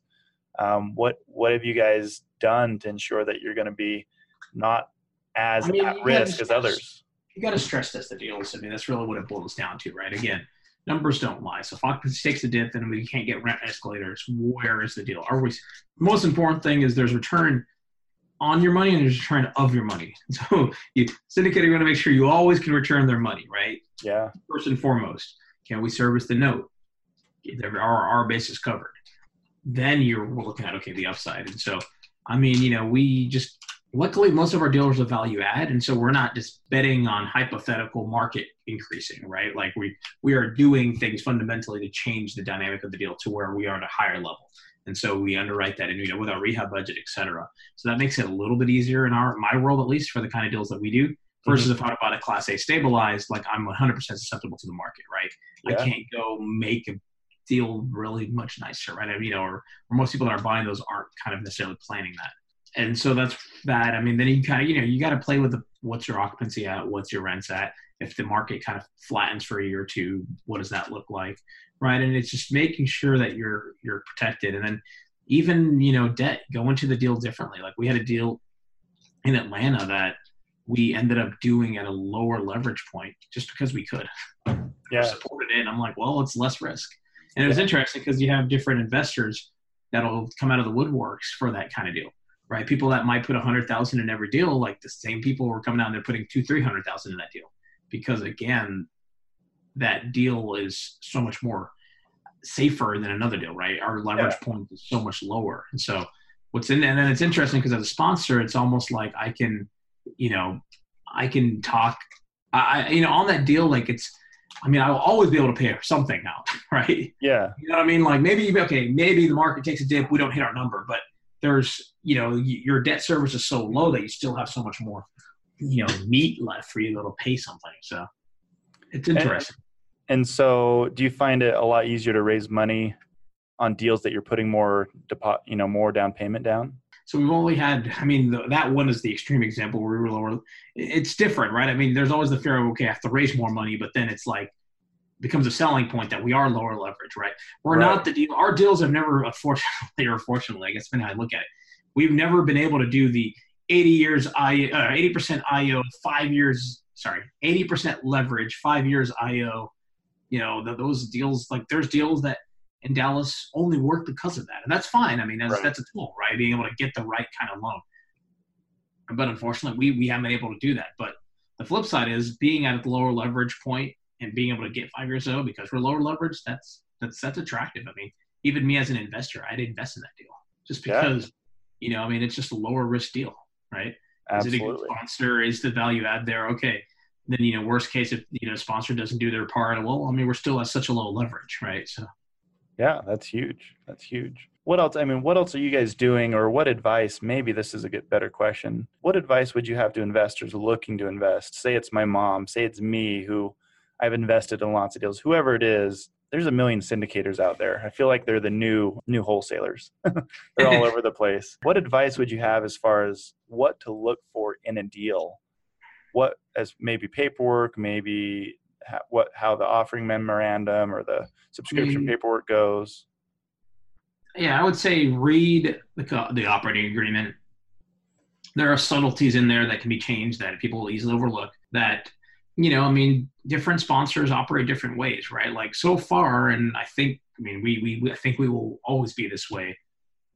um, what what have you guys done to ensure that you're going to be not as I mean, at risk as others you got to stress test the deals. I mean, that's really what it boils down to, right? Again, numbers don't lie. So if occupancy takes a dip and we can't get rent escalators, where is the deal? Are we? Most important thing is there's return on your money and there's return of your money. *laughs* So you syndicator, you want to make sure you always can return their money, right? yeah First and foremost, can we service the note? There are our bases covered. Then you're looking at okay the upside, and so I mean, you know, we just luckily most of our dealers are value add, and so we're not just betting on hypothetical market increasing, right? Like we we are doing things fundamentally to change the dynamic of the deal to where we are at a higher level. And so we underwrite that, and you know, with our rehab budget, et cetera. So that makes it a little bit easier in our my world, at least for the kind of deals that we do. Versus mm-hmm. if I bought a Class A stabilized, like I'm 100% susceptible to the market, right? Yeah. I can't go make a deal really much nicer, right? I mean, you know, or, or most people that are buying those aren't kind of necessarily planning that. And so that's that. I mean, then you kind of, you know, you got to play with the, what's your occupancy at, what's your rents at. If the market kind of flattens for a year or two, what does that look like, right? And it's just making sure that you're you're protected. And then even you know, debt, go into the deal differently. Like we had a deal in Atlanta that we ended up doing at a lower leverage point just because we could yeah supported it. And I'm like, well, it's less risk. And it was interesting because you have different investors that'll come out of the woodworks for that kind of deal, right? People that might put a hundred thousand in every deal, like the same people were coming out and they're putting two, three hundred thousand in that deal, because again, that deal is so much more safer than another deal, right? Our leverage point is so much lower, and so what's in and then it's interesting because as a sponsor, it's almost like I can, you know, I can talk, I, you know, on that deal, like it's. I mean, I'll always be able to pay something out, *laughs* right? yeah You know what I mean? Like maybe okay, maybe the market takes a dip, we don't hit our number, but there's you know your debt service is so low that you still have so much more you know meat left for you to to pay something. So it's interesting. and so do you find it a lot easier to raise money on deals that you're putting more depo- you know more down payment down So we've only had, I mean, the, that one is the extreme example where we were lower. It's different, right? I mean, there's always the fear of, okay, I have to raise more money, but then it's like, becomes a selling point that we are lower leverage, right? We're Right. not the deal. Our deals have never, *laughs* unfortunately or fortunately, I guess depending how I look at it, we've never been able to do the 80 years, I, uh, 80% IO, five years, sorry, 80% leverage, five years IO. You know, th those deals, like there's deals that in Dallas only work because of that. And that's fine. I mean, that's, Right. that's a tool, right? Being able to get the right kind of loan. But unfortunately, we, we haven't been able to do that. But the flip side is being at a lower leverage point and being able to get five years old because we're lower leverage, that's that's that's attractive. I mean, even me as an investor, I'd invest in that deal just because, yeah. you know, I mean, it's just a lower risk deal, right? Absolutely. Is it a good sponsor? Is the value add there? Okay. Then, you know, worst case, if, you know, sponsor doesn't do their part, well, I mean, we're still at such a low leverage, right? So, yeah, that's huge. That's huge. What else? I mean, what else are you guys doing, or what advice? Maybe this is a good, better question. What advice would you have to investors looking to invest? Say it's my mom, say it's me who I've invested in lots of deals, whoever it is, there's a million syndicators out there. I feel like they're the new new wholesalers. *laughs* they're all *laughs* over the place. What advice would you have as far as what to look for in a deal? What as maybe paperwork, maybe how, what how the offering memorandum or the subscription mm. paperwork goes? Yeah, I would say read the the operating agreement. There are subtleties in there that can be changed that people will easily overlook. That you know, I mean, different sponsors operate different ways, right? Like so far, and I think, I mean, we, we, I think we will always be this way.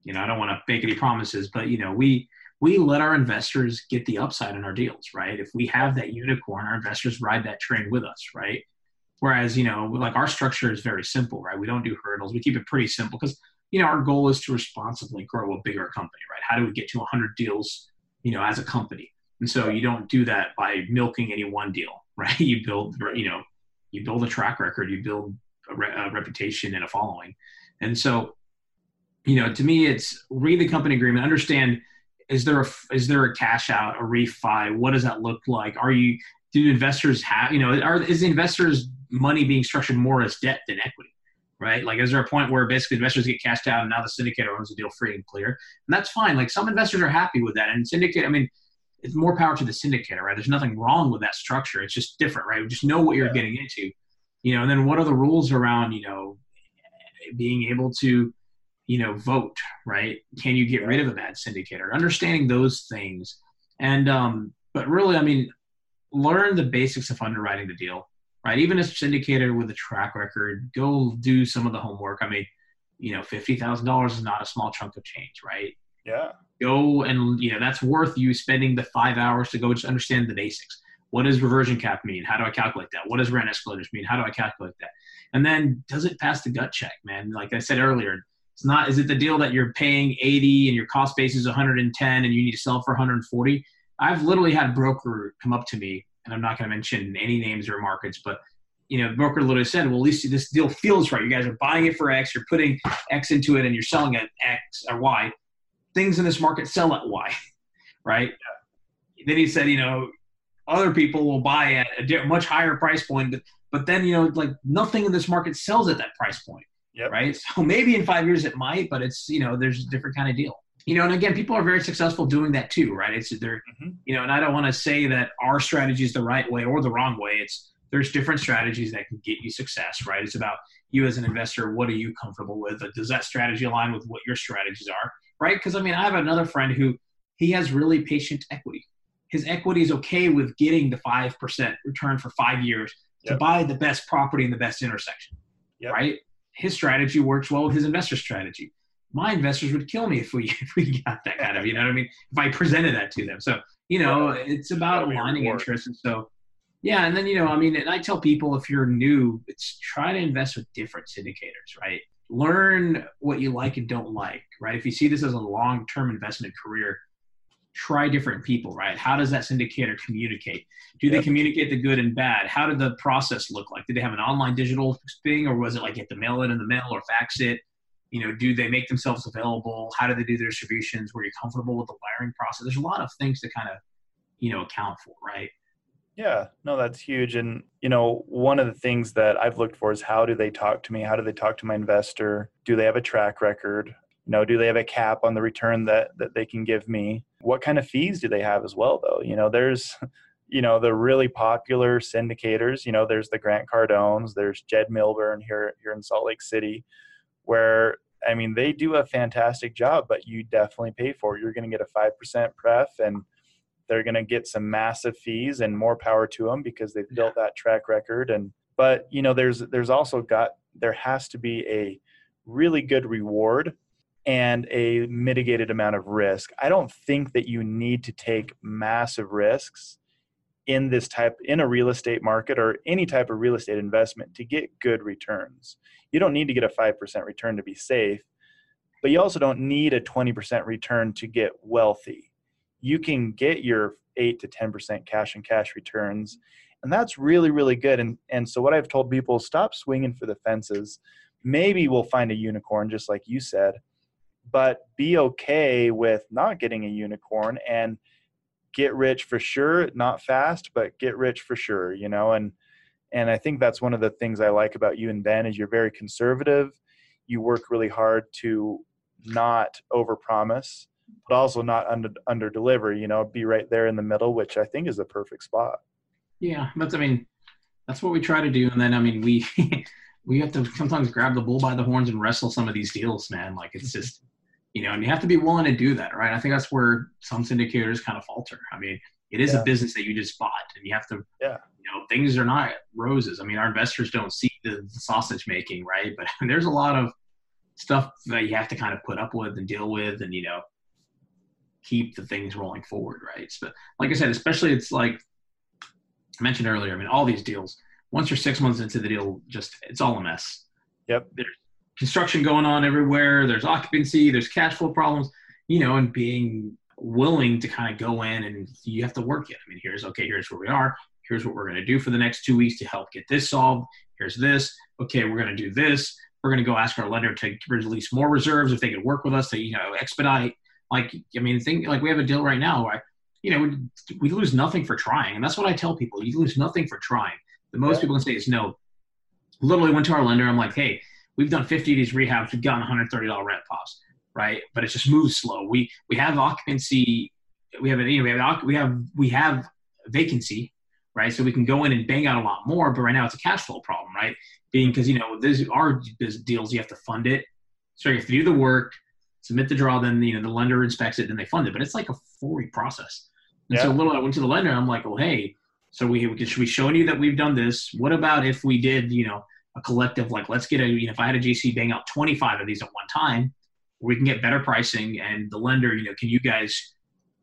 You know, I don't want to make any promises, but you know, we, we let our investors get the upside in our deals, right? If we have that unicorn, our investors ride that train with us, right? Whereas, you know, like our structure is very simple, right? We don't do hurdles. We keep it pretty simple because, you know, our goal is to responsibly grow a bigger company, right? How do we get to 100 deals, you know, as a company? And so you don't do that by milking any one deal, *laughs* right? You build, you know, you build a track record, you build a, re- a reputation and a following. And so, you know, to me, it's read the company agreement, understand is there a is there a cash out, a refi? What does that look like? Are you do investors have you know are is the investors money being structured more as debt than equity? Right? Like, is there a point where basically investors get cashed out and now the syndicate owns the deal free and clear? And that's fine. Like some investors are happy with that, and syndicate. I mean, it's more power to the syndicator, right? There's nothing wrong with that structure. It's just different, right? Just know what you're yeah. getting into, you know. And then what are the rules around, you know, being able to, you know, vote, right? Can you get rid of a bad syndicator? Understanding those things, and um, but really, I mean, learn the basics of underwriting the deal, right? Even a syndicator with a track record, go do some of the homework. I mean, you know, fifty thousand dollars is not a small chunk of change, right? Yeah. Go and you know that's worth you spending the five hours to go just understand the basics. What does reversion cap mean? How do I calculate that? What does rent escalators mean? How do I calculate that? And then does it pass the gut check, man? Like I said earlier, it's not. Is it the deal that you're paying 80 and your cost base is 110 and you need to sell for 140? I've literally had a broker come up to me, and I'm not going to mention any names or markets, but you know, broker literally said, well, at least this deal feels right. You guys are buying it for X, you're putting X into it, and you're selling at X or Y things in this market sell at Y, *laughs* right? Then he said, you know, other people will buy at a much higher price point, but, but then, you know, like nothing in this market sells at that price point, yep. right? *laughs* So maybe in five years it might, but it's, you know, there's a different kind of deal. You know, and again, people are very successful doing that too, right? It's they're, mm-hmm. you know, and I don't want to say that our strategy is the right way or the wrong way. It's there's different strategies that can get you success, right? It's about you as an investor. What are you comfortable with? Does that strategy align with what your strategies are? right? Because I mean, I have another friend who he has really patient equity. His equity is okay with getting the five percent return for five years yep. to buy the best property in the best intersection, yep. right? His strategy works well with his investor strategy. My investors would kill me if we *laughs* if we got that kind of, you know what I mean? If I presented that to them. So you know, it's about aligning interests, and so yeah, and then you know, I mean, and I tell people if you're new, it's try to invest with different syndicators, right? learn what you like and don't like, right? If you see this as a long term investment career, try different people, right? How does that syndicator communicate? Do they communicate the good and bad? How did the process look like? Did they have an online digital thing or was it like have to mail it in the mail or fax it? You know, do they make themselves available? How do they do their distributions? Were you comfortable with the wiring process? There's a lot of things to kind of, you know, account for, right? Yeah, no, that's huge. And, you know, one of the things that I've looked for is how do they talk to me? How do they talk to my investor? Do they have a track record? You know, do they have a cap on the return that, that they can give me? What kind of fees do they have as well, though? You know, there's, *laughs* you know, the really popular syndicators, you know, there's the Grant Cardones, there's Jed Milburn here, here in Salt Lake City, where, I mean, they do a fantastic job, but you definitely pay for it. You're going to get a 5% pref and, they're going to get some massive fees and more power to them because they've built yeah. that track record and but you know there's there's also got there has to be a really good reward and a mitigated amount of risk i don't think that you need to take massive risks in this type in a real estate market or any type of real estate investment to get good returns. You don't need to get a 5% return to be safe, but you also don't need a 20% return to get wealthy. You can get your 8 to 10% cash and cash returns and that's really really good and and so what I've told people stop swinging for the fences. Maybe we'll find a unicorn just like you said, but be okay with not getting a unicorn and get rich for sure not fast but get rich for sure you know and and i think that's one of the things i like about you and ben is you're very conservative. You work really hard to not overpromise but also not under under deliver you know be right there in the middle which i think is the perfect spot. Yeah that's i mean that's what we try to do and then i mean we *laughs* we have to sometimes grab the bull by the horns and wrestle some of these deals man. Like it's just you know, and you have to be willing to do that, right? I think that's where some syndicators kind of falter. I mean, it is Yeah. a business that you just bought, and you have to, Yeah. you know, things are not roses. I mean, our investors don't see the, the sausage making, right? But *laughs* there's a lot of stuff that you have to kind of put up with and deal with, and you know, keep the things rolling forward, right? But like I said, especially it's like I mentioned earlier. I mean, all these deals, once you're six months into the deal, just it's all a mess yep construction going on everywhere. There's occupancy, there's cash flow problems, you know, and being willing to kind of go in and you have to work it. I mean, here's okay, here's where we are. Here's what we're going to do for the next two weeks to help get this solved. Here's this. Okay, we're going to do this. We're going to go ask our lender to release more reserves if they could work with us to, you know, expedite. Like, I mean, think like we have a deal right now where, you know, we, we lose nothing for trying. And that's what I tell people. You lose nothing for trying. The most people can say is no. Literally went to our lender. I'm like, hey, we've done 50 of these rehabs. We've gotten $130 rent pause, right? But it just moves slow. We we have occupancy. We have a, you know, we have we have we have vacancy, right? So we can go in and bang out a lot more. But right now it's a cash flow problem, right? Being because you know these are deals you have to fund it, so you have to do the work, submit the draw, then you know the lender inspects it, then they fund it. But it's like a four week process. And so Yeah. little I went to the lender. I'm like, well, hey, so we we should we showing you that we've done this? What about if we did, you know? A collective like let's get a you know if i had a GC bang out 25 of these at one time we can get better pricing and the lender you know can you guys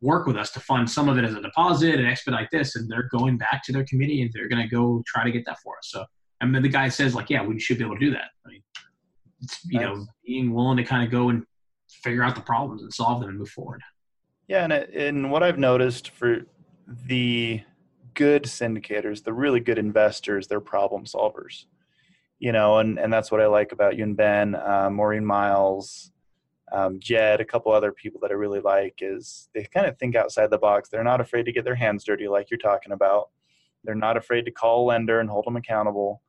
work with us to fund some of it as a deposit and expedite this? And they're going back to their committee and they're going to go try to get that for us. So and then the guy says like yeah we should be able to do that. I mean it's you know being willing to kind of go and figure out the problems and solve them and move forward. Yeah, and and what I've noticed for the good syndicators, the really good investors, they're problem solvers. You know, and and that's what I like about you and Ben, uh, Maureen Miles, um, Jed, a couple other people that I really like is they kind of think outside the box. They're not afraid to get their hands dirty, like you're talking about. They're not afraid to call a lender and hold them accountable,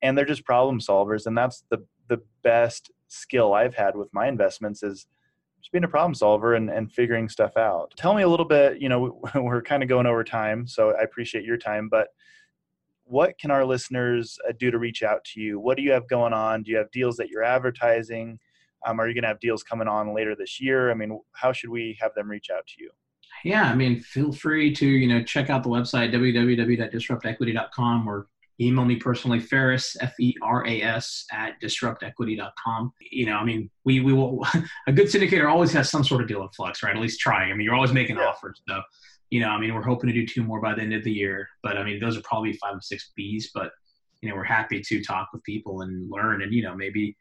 and they're just problem solvers. And that's the the best skill I've had with my investments is just being a problem solver and, and figuring stuff out. Tell me a little bit, you know, *laughs* we're kind of going over time, so I appreciate your time, but what can our listeners uh, do to reach out to you? What do you have going on? Do you have deals that you're advertising? Um, are you going to have deals coming on later this year? I mean, how should we have them reach out to you? yeah i mean feel free to you know check out the website www.disruptequity.com or email me personally feras f-e-r-a-s at disruptequity.com you know i mean we we will *laughs* a good syndicator always has some sort of deal in flux right at least trying i mean you're always making Yeah. offers so you know i mean we're hoping to do two more by the end of the year but i mean those are probably five or six b's but you know we're happy to talk with people and learn and you know maybe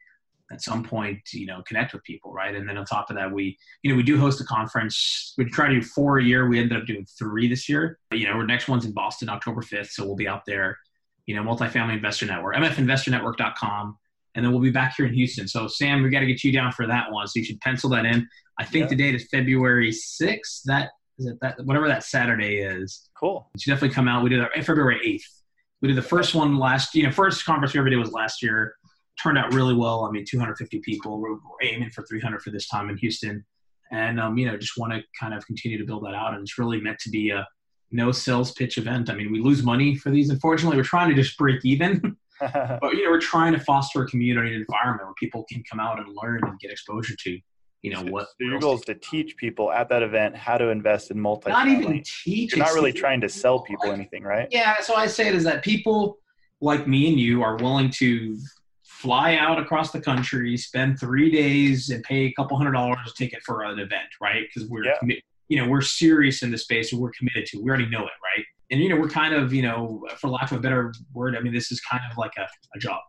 at some point you know connect with people right? And then on top of that we you know we do host a conference. We try to do four a year. We ended up doing three this year. But, you know our next one's in boston october 5th so we'll be out there you know multifamily investor network mfinvestornetwork.com and then we'll be back here in houston. So sam we got to get you down for that one so you should pencil that in. I think Yeah. the date is february 6th that is it that whatever that saturday is Cool. you should definitely come out. We did that February 8th. We did the first one last, you know, first conference we ever did was last year. Turned out really well. I mean, 250 people. We're, aiming for 300 for this time in Houston. And, um, you know, just want to kind of continue to build that out. And it's really meant to be a no sales pitch event. I mean, we lose money for these. Unfortunately, we're trying to just break even. *laughs* *laughs* but, you know, we're trying to foster a community and environment where people can come out and learn and get exposure to, you know, what. so your goal is to teach people at that event how to invest in multi Not even teach. You're not really trying to sell people anything, right? Yeah, so I say it is that people like me and you are willing to fly out across the country, spend three days, and pay a couple hundred dollars a ticket for an event, right? Because we're, Yeah. commi- you know, we're serious in the space and we're committed to. it. We already know it, right? and you know we're kind of you know for lack of a better word i mean this is kind of like a, a job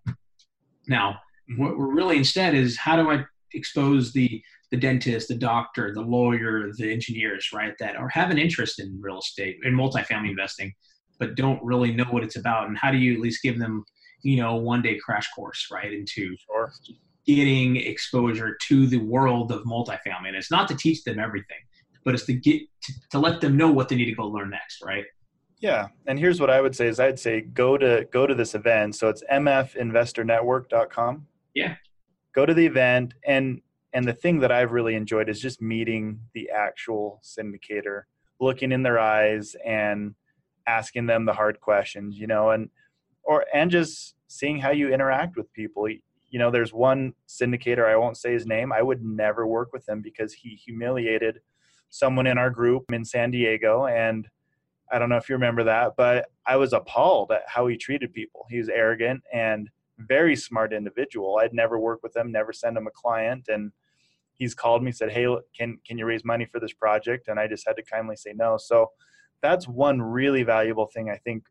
now Mm-hmm. what we're really instead is how do i expose the the dentist the doctor the lawyer the engineers right that or have an interest in real estate in multifamily investing but don't really know what it's about and how do you at least give them you know one day crash course right into Sure. getting exposure to the world of multifamily and it's not to teach them everything but it's to get to, to let them know what they need to go learn next right Yeah, and here's what I would say is I'd say go to go to this event. So it's mfinvestornetwork.com. Yeah. Go to the event and and the thing that I've really enjoyed is just meeting the actual syndicator, looking in their eyes and asking them the hard questions, you know, and or and just seeing how you interact with people. You know, there's one syndicator, I won't say his name. I would never work with him because he humiliated someone in our group in San Diego and I don't know if you remember that, but I was appalled at how he treated people. He was arrogant and very smart individual. I'd never work with him, never send him a client, and he's called me said, "Hey, can can you raise money for this project?" And I just had to kindly say no. So that's one really valuable thing I think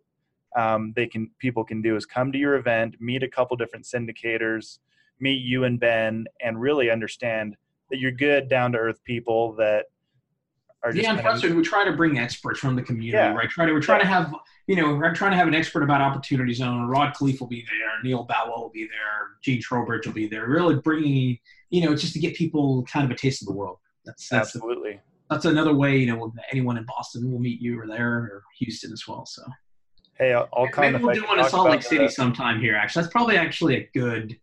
um, they can people can do is come to your event, meet a couple different syndicators, meet you and Ben, and really understand that you're good, down to earth people that are just yeah, and kind of- plus we try to bring experts from the community, Yeah. right? Try to we're trying to have you know we're trying to have an expert about opportunity zone. Rod Khleif will be there, Neil Boutwell will be there, Gene Trowbridge will be there. Really bringing you know it's just to get people kind of a taste of the world. That's that's absolutely. that's another way you know anyone in Boston will meet you or there or Houston as well. So Hey, I'll, I'll come maybe we'll do one in Salt Lake City the- sometime here. Actually, that's probably actually a good.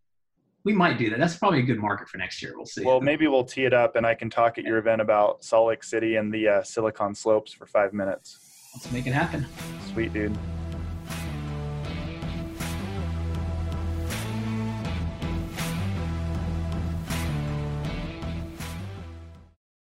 We might do that. That's probably a good market for next year. We'll see. Well, maybe we'll tee it up, and I can talk at your event about Salt Lake City and the uh, Silicon Slopes for five minutes. Let's make it happen. Sweet, dude.